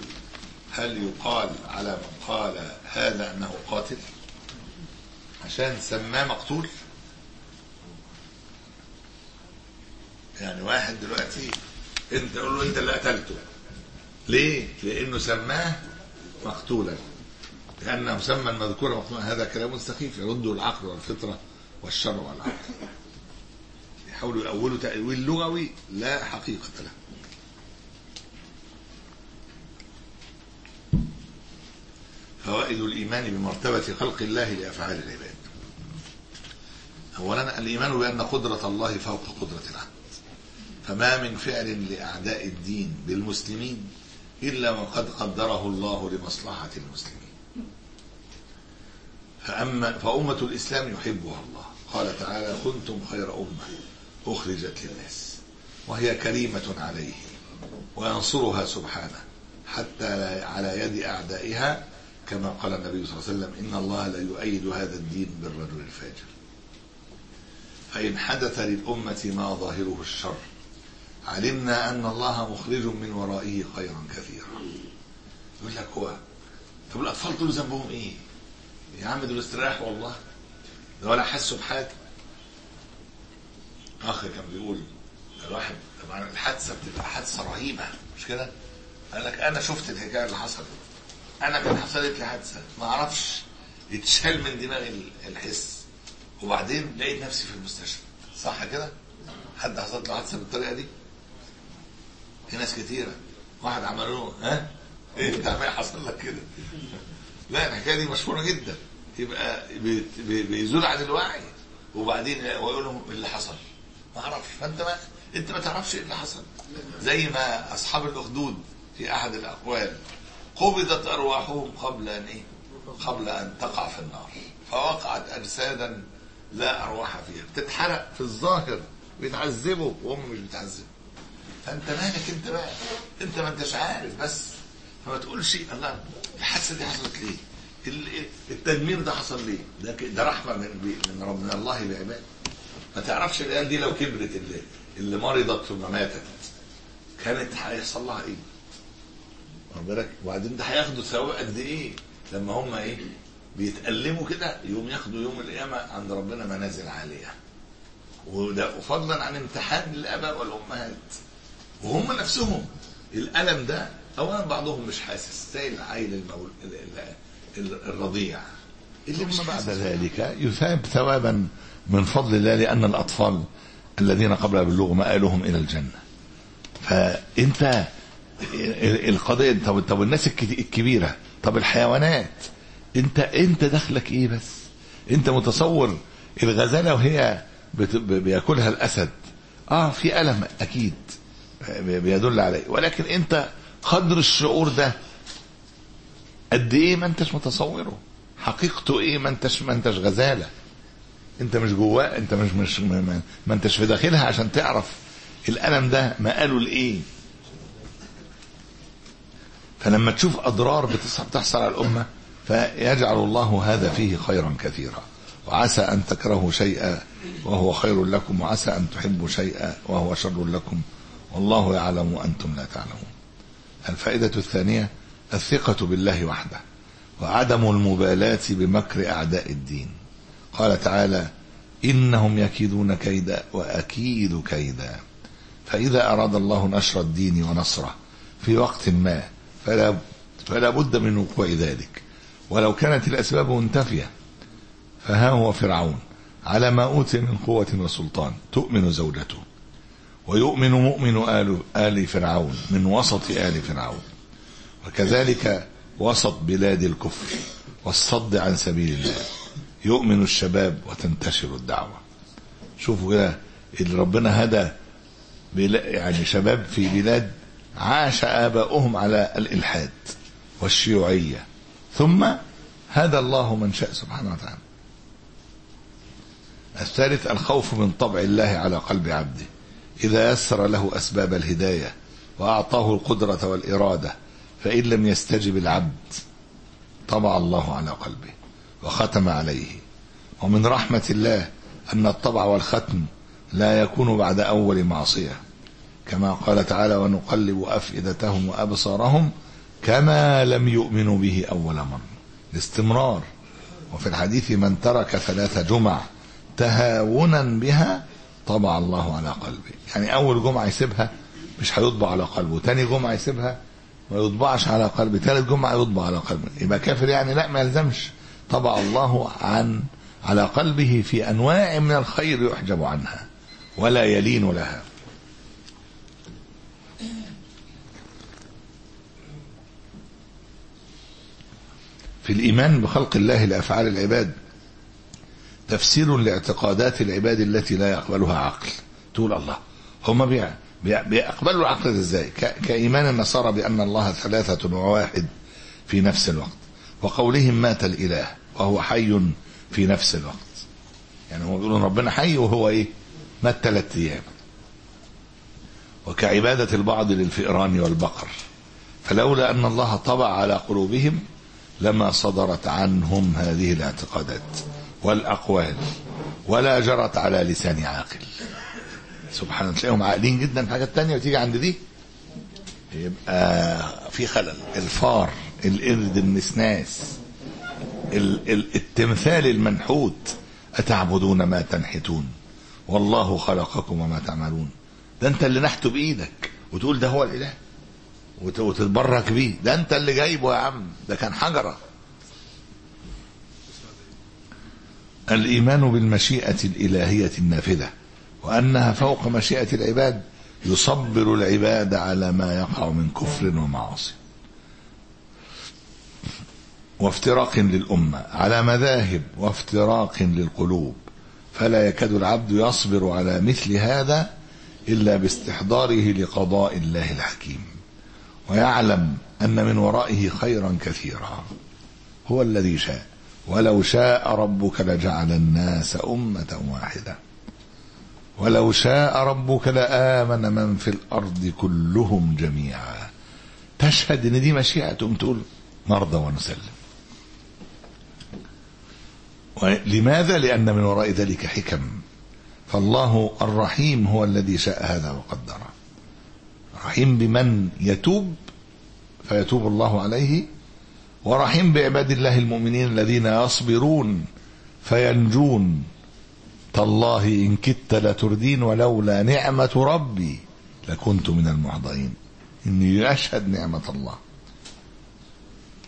هل يقال على من قال هذا أنه قاتل؟ عشان سماه مقتول؟ يعني واحد دلوقتي انت تقول له انت اللي قتلته. ليه؟ لأنه سماه مقتولا. لأن مسمى المذكور مقتولا. هذا كلام سخيف يرد العقل والفطرة والشرع والعقل. يحاولوا يأولوا تأويل لغوي لا حقيقة له. فوائد الإيمان بمرتبة خلق الله لأفعال العباد. أولا الإيمان بأن قدرة الله فوق قدرة العبد فما من فعل لأعداء الدين بالمسلمين إلا وقد قدره الله لمصلحة المسلمين. فأما فأمة الإسلام يحبها الله. قال تعالى كنتم خير أمة أخرجت للناس. وهي كريمة عليه وينصرها سبحانه حتى على يد أعدائها كما قال النبي صلى الله عليه وسلم إن الله لا يؤيد هذا الدين بالرجل الفاجر. فإن حدث للأمة ما ظاهره الشر علمنا أن الله مخرج من ورائه خيرا كثيرا يقول لك هو طب الأطفال دول ذنبهم إيه؟ يا عم دول استراحوا والله ولا حسوا بحاجة أخ كان بيقول الواحد طبعا الحادثة بتبقى حادثة رهيبة مش كده؟ قال لك أنا شفت الحكاية اللي حصلت أنا كان حصلت لي حادثة ما أعرفش اتشال من دماغي الحس وبعدين لقيت نفسي في المستشفى صح كده؟ حد حصلت له حادثة بالطريقة دي؟ في ناس كتيرة. واحد عمل له ها؟ إيه؟ انت عمال حصل لك كده؟ لا الحكاية دي مشهورة جدا. يبقى بي- بي- بيزول عن الوعي. وبعدين ويقول لهم اللي حصل؟ ما أعرفش. فأنت ما أنت ما تعرفش إيه اللي حصل. زي ما أصحاب الأخدود في أحد الأقوال قبضت أرواحهم قبل أن إيه؟ قبل أن تقع في النار. فوقعت اجسادا لا أرواح فيها. بتتحرق في الظاهر. بيتعذبوا. وهم مش بيتعذبوا. فانت مالك انت بقى انت ما انتش عارف بس فما تقولش الله الحادثه دي حصلت ليه؟ ال- التدمير ده حصل ليه؟ ده ده رحمة من من رب من الله بعباده ما تعرفش العيال دي لو كبرت اللي اللي مرضت ثم ماتت كانت هيحصل لها إيه؟ واخد بالك؟ وبعدين ده هياخدوا ثواب قد إيه؟ لما هم إيه؟ بيتألموا كده ربنا يوم ياخدوا يوم القيامة عند ربنا منازل عالية. وده وفضلا عن امتحان الآباء والأمهات. وهم نفسهم. الألم ده أولا بعضهم مش حاسس زي العيل المول... ال- ال- ال- الرضيع. اللي ثم بعد ذلك يثاب ثوابا من فضل الله لأن الأطفال الذين قبل البلوغ مآلهم إلى الجنة. فأنت ال- القضية طب طب الناس الك- الكبيرة طب الحيوانات أنت أنت دخلك إيه بس؟ أنت متصور الغزالة وهي بت- بيأكلها الأسد. آه في ألم أكيد. بيدل عليه. ولكن أنت قدر الشعور ده قد إيه ما انتش متصوره؟ حقيقته إيه ما انتش ما انتش غزالة؟ انت مش جواه انت مش مش ما, ما, انتش في داخلها عشان تعرف الألم ده مقاله لإيه. فلما تشوف أضرار بتحصل على الأمة فيجعل الله هذا فيه خيرا كثيرا. وعسى أن تكرهوا شيئا وهو خير لكم وعسى أن تحبوا شيئا وهو شر لكم. والله يعلم وأنتم لا تعلمون. الفائدة الثانية الثقة بالله وحده وعدم المبالاة بمكر أعداء الدين. قال تعالى إنهم يكيدون كيدا وأكيد كيدا. فإذا أراد الله نشر الدين ونصره في وقت ما فلا, فلا بد من وقوع ذلك. ولو كانت الأسباب منتفية فها هو فرعون. على ما أوتي من قوة وسلطان تؤمن زوجته. ويؤمن مؤمن آل, آل فرعون من وسط آل فرعون. وكذلك وسط بلاد الكفر والصد عن سبيل الله. يؤمن الشباب وتنتشر الدعوة. شوفوا كده اللي ربنا هدى يعني شباب في بلاد عاش آباؤهم على الإلحاد والشيوعية. ثم هدى الله من شاء سبحانه وتعالى. الثالث الخوف من طبع الله على قلب عبده. إذا يسر له أسباب الهداية وأعطاه القدرة والإرادة فإن لم يستجب العبد طبع الله على قلبه وختم عليه. ومن رحمة الله أن الطبع والختم لا يكون بعد أول معصية. كما قال تعالى ونقلب أفئدتهم وأبصارهم كما لم يؤمنوا به أول مرة الاستمرار وفي الحديث من ترك ثلاث جمع تهاونا بها طبع الله على قلبه يعني أول جمعة يسيبها مش هيطبع على قلبه تاني جمعة يسيبها ما يطبعش على قلبه ثالث جمعة يطبع على قلبه يبقى كافر يعني لا ما يلزمش. طبع الله عن على قلبه في أنواع من الخير يحجب عنها ولا يلين لها. في الإيمان بخلق الله لأفعال العباد تفسير لاعتقادات العباد التي لا يقبلها عقل. تقول الله. هم بيقبلوا العقل إزاي؟ كإيمان النصارى بأن الله ثلاثة وواحد في نفس الوقت. وقولهم مات الإله وهو حي في نفس الوقت. يعني هم بيقولون ربنا حي وهو إيه؟ مات ثلاث أيام. وكعبادة البعض للفئران والبقر. فلولا أن الله طبع على قلوبهم لما صدرت عنهم هذه الاعتقادات. والأقوال ولا جرت على لسان عاقل. سبحان الله تلاقيهم عاقلين جدا في حاجات تانية وتيجي عند دي يبقى في خلل. الفار القرد النسناس ال- ال- التمثال المنحوت أتعبدون ما تنحتون؟ والله خلقكم وما تعملون. ده أنت اللي نحته بإيدك وتقول ده هو الإله وت- وتتبرك بيه. ده أنت اللي جايبه يا عم ده كان حجرة. الإيمان بالمشيئة الإلهية النافذة وأنها فوق مشيئة العباد يصبر العباد على ما يقع من كفر ومعاصي. وافتراق للأمة على مذاهب وافتراق للقلوب. فلا يكاد العبد يصبر على مثل هذا إلا باستحضاره لقضاء الله الحكيم. ويعلم أن من ورائه خيرا كثيرا. هو الذي شاء. ولو شاء ربك لجعل الناس أمة واحدة. ولو شاء ربك لآمن من في الأرض كلهم جميعا. تشهد إن دي مشيئة تقوم تقول نرضى ونسلم. لماذا لأن من وراء ذلك حكم. فالله الرحيم هو الذي شاء هذا وقدره. رحيم بمن يتوب فيتوب الله عليه ورحيم بعباد الله المؤمنين الذين يصبرون فينجون. تالله إن كدت لتردين ولولا نعمة ربي لكنت من المحضرين. إني أشهد نعمة الله.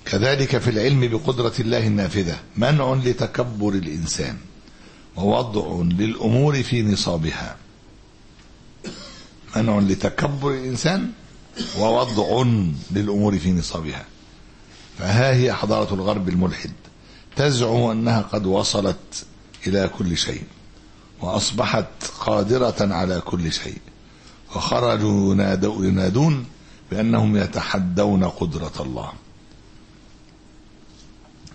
كذلك في العلم بقدرة الله النافذة منع لتكبر الإنسان ووضع للأمور في نصابها. منع لتكبر الإنسان ووضع للأمور في نصابها. فها هي حضارة الغرب الملحد. تزعم أنها قد وصلت إلى كل شيء وأصبحت قادرة على كل شيء. وخرجوا ينادو- ينادون بأنهم يتحدون قدرة الله.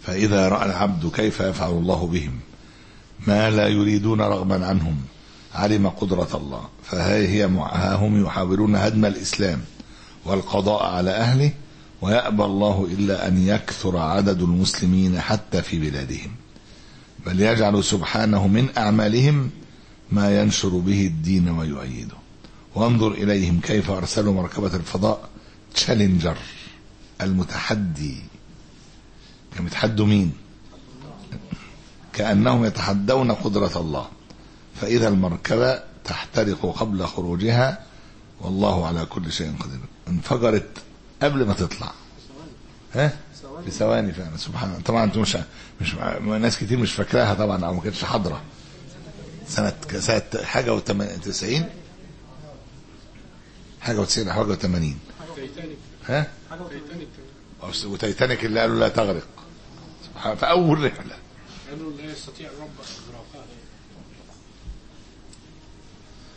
فإذا رأى العبد كيف يفعل الله بهم ما لا يريدون رغما عنهم علم قدرة الله. فها هي ها هم يحاولون هدم الإسلام والقضاء على أهله ويأبى الله إلا أن يكثر عدد المسلمين حتى في بلادهم بل يجعل سبحانه من أعمالهم ما ينشر به الدين ويؤيده. وانظر إليهم كيف أرسلوا مركبة الفضاء تشالنجر المتحدي. كانوا يتحدوا مين؟ كأنهم يتحدون قدرة الله. فإذا المركبة تحترق قبل خروجها والله على كل شيء قدير. انفجرت قبل ما تطلع. ها؟ في ثواني فعلا سبحان الله. طبعا أنتوا مش مش ناس كتير مش فاكراها طبعا أو ما كانتش حاضرة. سنة سنة حاجة و90 حاجة و90 حاجة و80 تايتانيك ها وتايتانيك اللي قالوا لا تغرق. سبحان في أول رحلة. قالوا لا يستطيع الرب إغراقها.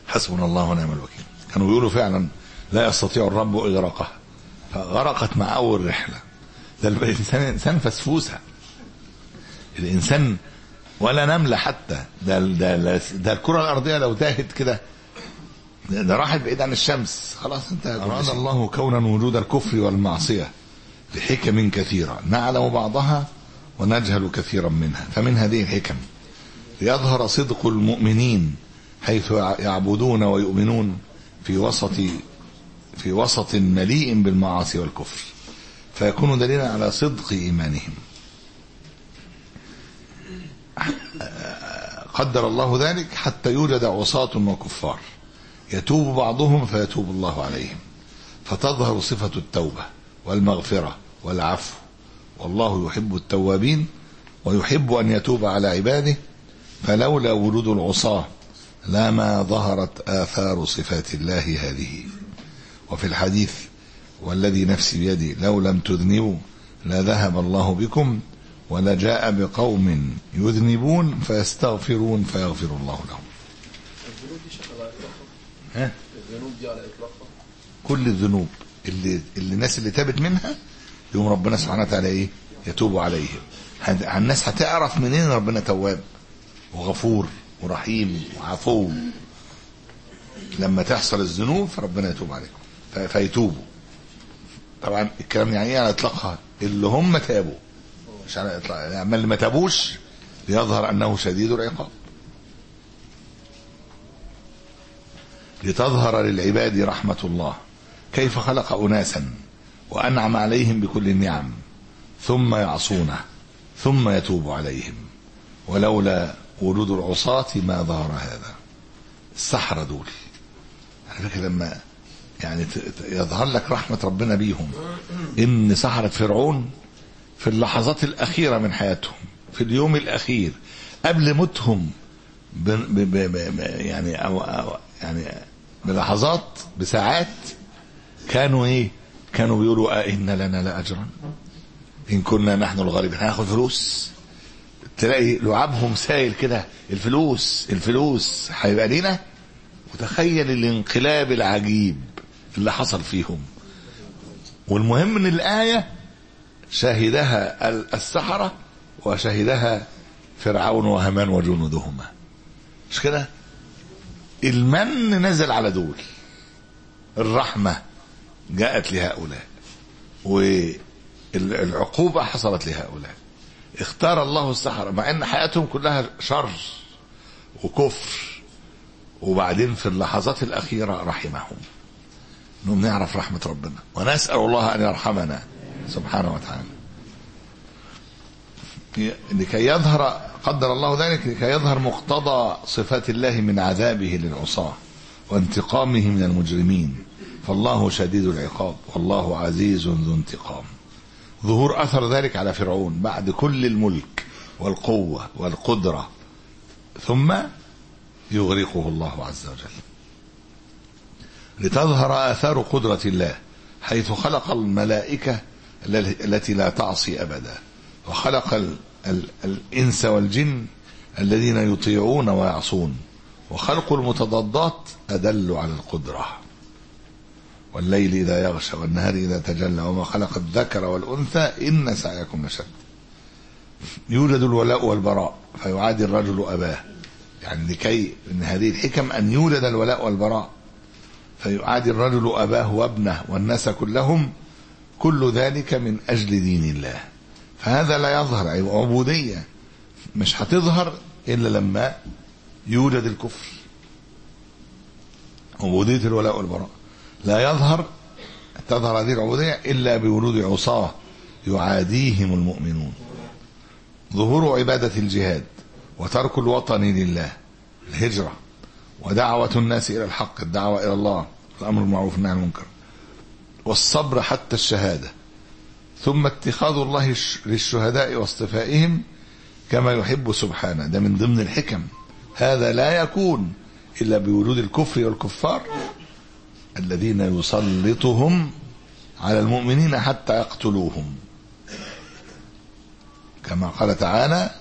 حسبنا الله ونعم الوكيل. كانوا بيقولوا فعلا لا يستطيع الرب إغراقها. فغرقت مع أول رحلة. ده الانسان إنسان فسفوسة. الإنسان ولا نملة حتى. ده ده ده الكرة الأرضية لو تاهت كده. ده راحت بعيد عن الشمس. خلاص انت أراد الله كونا وجود الكفر والمعصية لحكم كثيرة. نعلم بعضها ونجهل كثيرا منها. فمن هذه الحكم. ليظهر صدق المؤمنين حيث يعبدون ويؤمنون في وسط في وسط مليء بالمعاصي والكفر فيكون دليلا على صدق إيمانهم. قدر الله ذلك حتى يوجد عصاة وكفار. يتوب بعضهم فيتوب الله عليهم. فتظهر صفة التوبة والمغفرة والعفو. والله يحب التوابين ويحب أن يتوب على عباده فلولا وجود العصاة لما ظهرت آثار صفات الله هذه. وفي الحديث والذي نفسي بيدي لو لم تذنبوا لذهب الله بكم ولجاء بقوم يذنبون فيستغفرون فيغفر الله لهم. ها؟ الذنوب دي على اطلاقها كل الذنوب اللي, اللي الناس اللي تابت منها يوم ربنا سبحانه وتعالى إيه؟ يتوب عليهم. الناس هتعرف منين ربنا تواب وغفور ورحيم وعفو. لما تحصل الذنوب فربنا يتوب عليهم ف- فيتوبوا. طبعا الكلام يعني إيه على إطلاقها؟ اللي هم تابوا. مش على اطلاق يعني أما اللي ما تابوش ليظهر أنه شديد العقاب. لتظهر للعباد رحمة الله كيف خلق أناسا وأنعم عليهم بكل النعم ثم يعصونه ثم يتوب عليهم. ولولا وجود العصاة ما ظهر هذا. السحرة دول. على فكرة لما يعني يظهر لك رحمة ربنا بيهم. إن سحرة فرعون في اللحظات الأخيرة من حياتهم في اليوم الأخير قبل موتهم يعني أو أو يعني بلحظات بساعات كانوا إيه؟ كانوا بيقولوا آه إن لنا لأجرا. إن كنا نحن الغالبين. هناخد فلوس. تلاقي لعابهم سايل كده. الفلوس الفلوس هيبقى لينا؟ وتخيل الانقلاب العجيب. اللي حصل فيهم. والمهم إن الآية شهدها ال- السحرة وشهدها فرعون وهامان وجنودهما. مش كده؟ المن نزل على دول. الرحمة جاءت لهؤلاء. والعقوبة حصلت لهؤلاء. اختار الله السحرة مع إن حياتهم كلها شر وكفر. وبعدين في اللحظات الأخيرة رحمهم. انهم نعرف رحمة ربنا. ونسأل الله أن يرحمنا سبحانه وتعالى. لكي يظهر قدر الله ذلك لكي يظهر مقتضى صفات الله من عذابه للعصاة وانتقامه من المجرمين. فالله شديد العقاب والله عزيز ذو انتقام. ظهور أثر ذلك على فرعون بعد كل الملك والقوة والقدرة. ثم يغرقه الله عز وجل. لتظهر آثار قدرة الله حيث خلق الملائكة التي لا تعصي أبدا. وخلق ال ال الإنس والجن الذين يطيعون ويعصون. وخلق المتضادات أدل على القدرة. والليل إذا يغشى والنهار إذا تجلى وما خلق الذكر والأنثى إن سعيكم لشد. يوجد الولاء والبراء فيعادي الرجل أباه. يعني لكي من هذه الحكم أن يولد الولاء والبراء. فيعادي الرجل أباه وابنه والناس كلهم كل ذلك من أجل دين الله. فهذا لا يظهر عبودية مش هتظهر إلا لما يوجد الكفر. عبودية الولاء والبراء. لا يظهر تظهر هذه العبودية إلا بورود عصاة يعاديهم المؤمنون. ظهور عبادة الجهاد وترك الوطن لله الهجرة. ودعوة الناس إلى الحق الدعوة إلى الله الأمر بالمعروف والنهي عن المنكر. والصبر حتى الشهادة. ثم اتخاذ الله للشهداء واصطفائهم كما يحب سبحانه. ده من ضمن الحكم. هذا لا يكون إلا بوجود الكفر والكفار الذين يسلطهم على المؤمنين حتى يقتلوهم. كما قال تعالى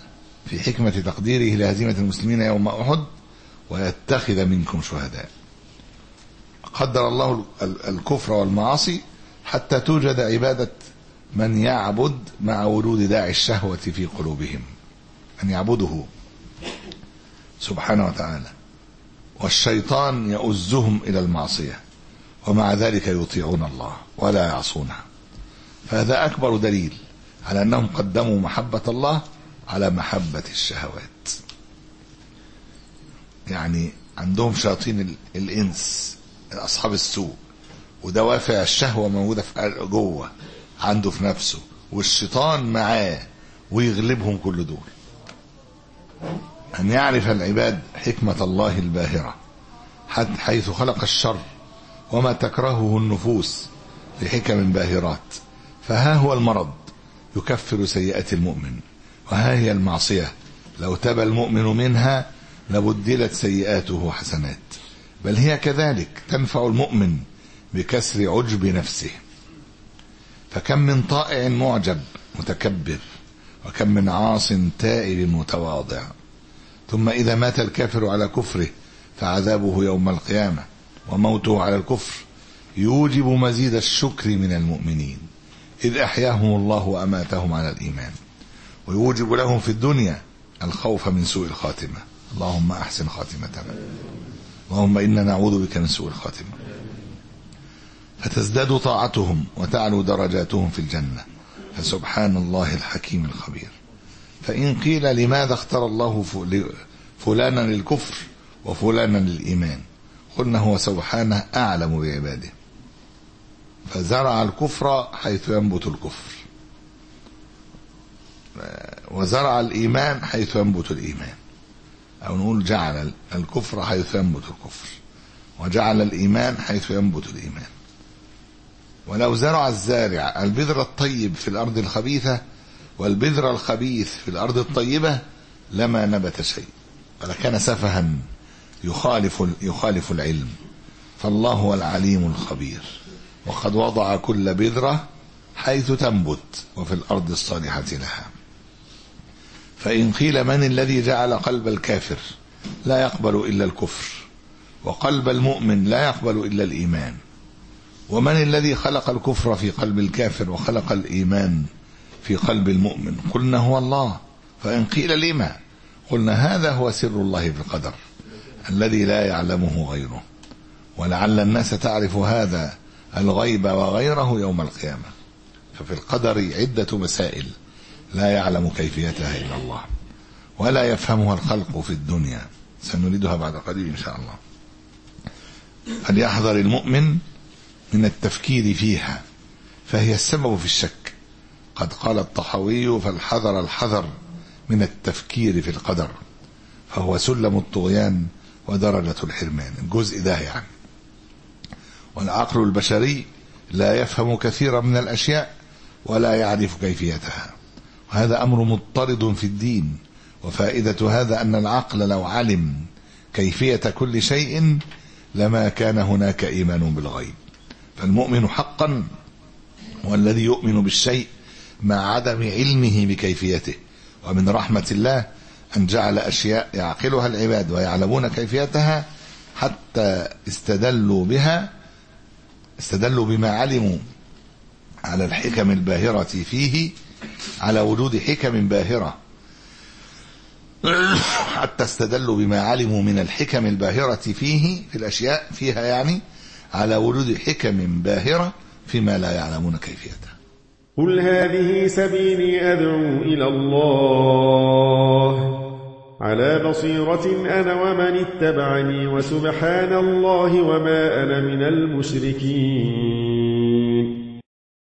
في حكمة تقديره لهزيمة المسلمين يوم أحد ويتخذ منكم شهداء. قدر الله الكفر والمعاصي حتى توجد عبادة من يعبد مع ورود داعي الشهوة في قلوبهم. أن يعبده سبحانه وتعالى. والشيطان يؤزهم إلى المعصية. ومع ذلك يطيعون الله ولا يعصونه. فهذا أكبر دليل على أنهم قدموا محبة الله على محبة الشهوات. يعني عندهم شياطين الإنس أصحاب السوء. ودوافع الشهوة موجودة في جوه عنده في نفسه والشيطان معاه ويغلبهم كل دول. أن يعرف العباد حكمة الله الباهرة حيث خلق الشر وما تكرهه النفوس لحكم باهرات. فها هو المرض يكفر سيئات المؤمن وها هي المعصية. لو تبى المؤمن منها لبدلت سيئاته حسنات. بل هي كذلك تنفع المؤمن بكسر عجب نفسه. فكم من طائع معجب متكبر وكم من عاص تائب متواضع. ثم إذا مات الكافر على كفره فعذابه يوم القيامة وموته على الكفر. يوجب مزيد الشكر من المؤمنين إذ أحياهم الله وأماتهم على الإيمان. ويوجب لهم في الدنيا الخوف من سوء الخاتمة. اللهم أحسن خاتمتنا. اللهم إنا نعوذ بك من سوء الخاتمة. فتزداد طاعتهم وتعلو درجاتهم في الجنة. فسبحان الله الحكيم الخبير. فإن قيل لماذا اختار الله فلانا للكفر وفلانا للإيمان. قلنا هو سبحانه أعلم بعباده. فزرع الكفر حيث ينبت الكفر. وزرع الإيمان حيث ينبت الإيمان. أو نقول جعل الكفر حيث ينبت الكفر وجعل الإيمان حيث ينبت الإيمان. ولو زرع الزارع البذر الطيب في الأرض الخبيثة والبذر الخبيث في الأرض الطيبة لما نبت شيء ولكان سفها يخالف يخالف العلم. فالله هو العليم الخبير وقد وضع كل بذرة حيث تنبت وفي الأرض الصالحة لها. فإن قيل من الذي جعل قلب الكافر لا يقبل إلا الكفر وقلب المؤمن لا يقبل إلا الإيمان. ومن الذي خلق الكفر في قلب الكافر وخلق الإيمان في قلب المؤمن؟ قلنا هو الله. فإن قيل لما؟ قلنا هذا هو سر الله في القدر الذي لا يعلمه غيره. ولعل الناس تعرف هذا الغيب وغيره يوم القيامة. ففي القدر عدة مسائل. لا يعلم كيفيتها إلا الله ولا يفهمها الخلق في الدنيا. سنريدها بعد قليل إن شاء الله. فليحذر المؤمن من التفكير فيها فهي السبب في الشك. قد قال الطحاوي فالحذر الحذر من التفكير في القدر. فهو سلم الطغيان ودرجة الحرمان. الجزء ده يعني والعقل البشري لا يفهم كثيرا من الأشياء ولا يعرف كيفيتها. وهذا أمر مضطرد في الدين وفائدة هذا أن العقل لو علم كيفية كل شيء لما كان هناك إيمان بالغيب. فالمؤمن حقا هو الذي يؤمن بالشيء مع عدم علمه بكيفيته ومن رحمة الله أن جعل أشياء يعقلها العباد ويعلمون كيفيتها حتى استدلوا بها استدلوا بما علموا على الحكم الباهرة فيه على وجود حكم باهرة. حتى استدلوا بما علموا من الحكم الباهرة فيه في الأشياء فيها يعني على وجود حكم باهرة فيما لا يعلمون كيفيتها قل هذه سبيلي أدعو إلى الله. على بصيرة أنا ومن اتبعني وسبحان الله وما أنا من المشركين.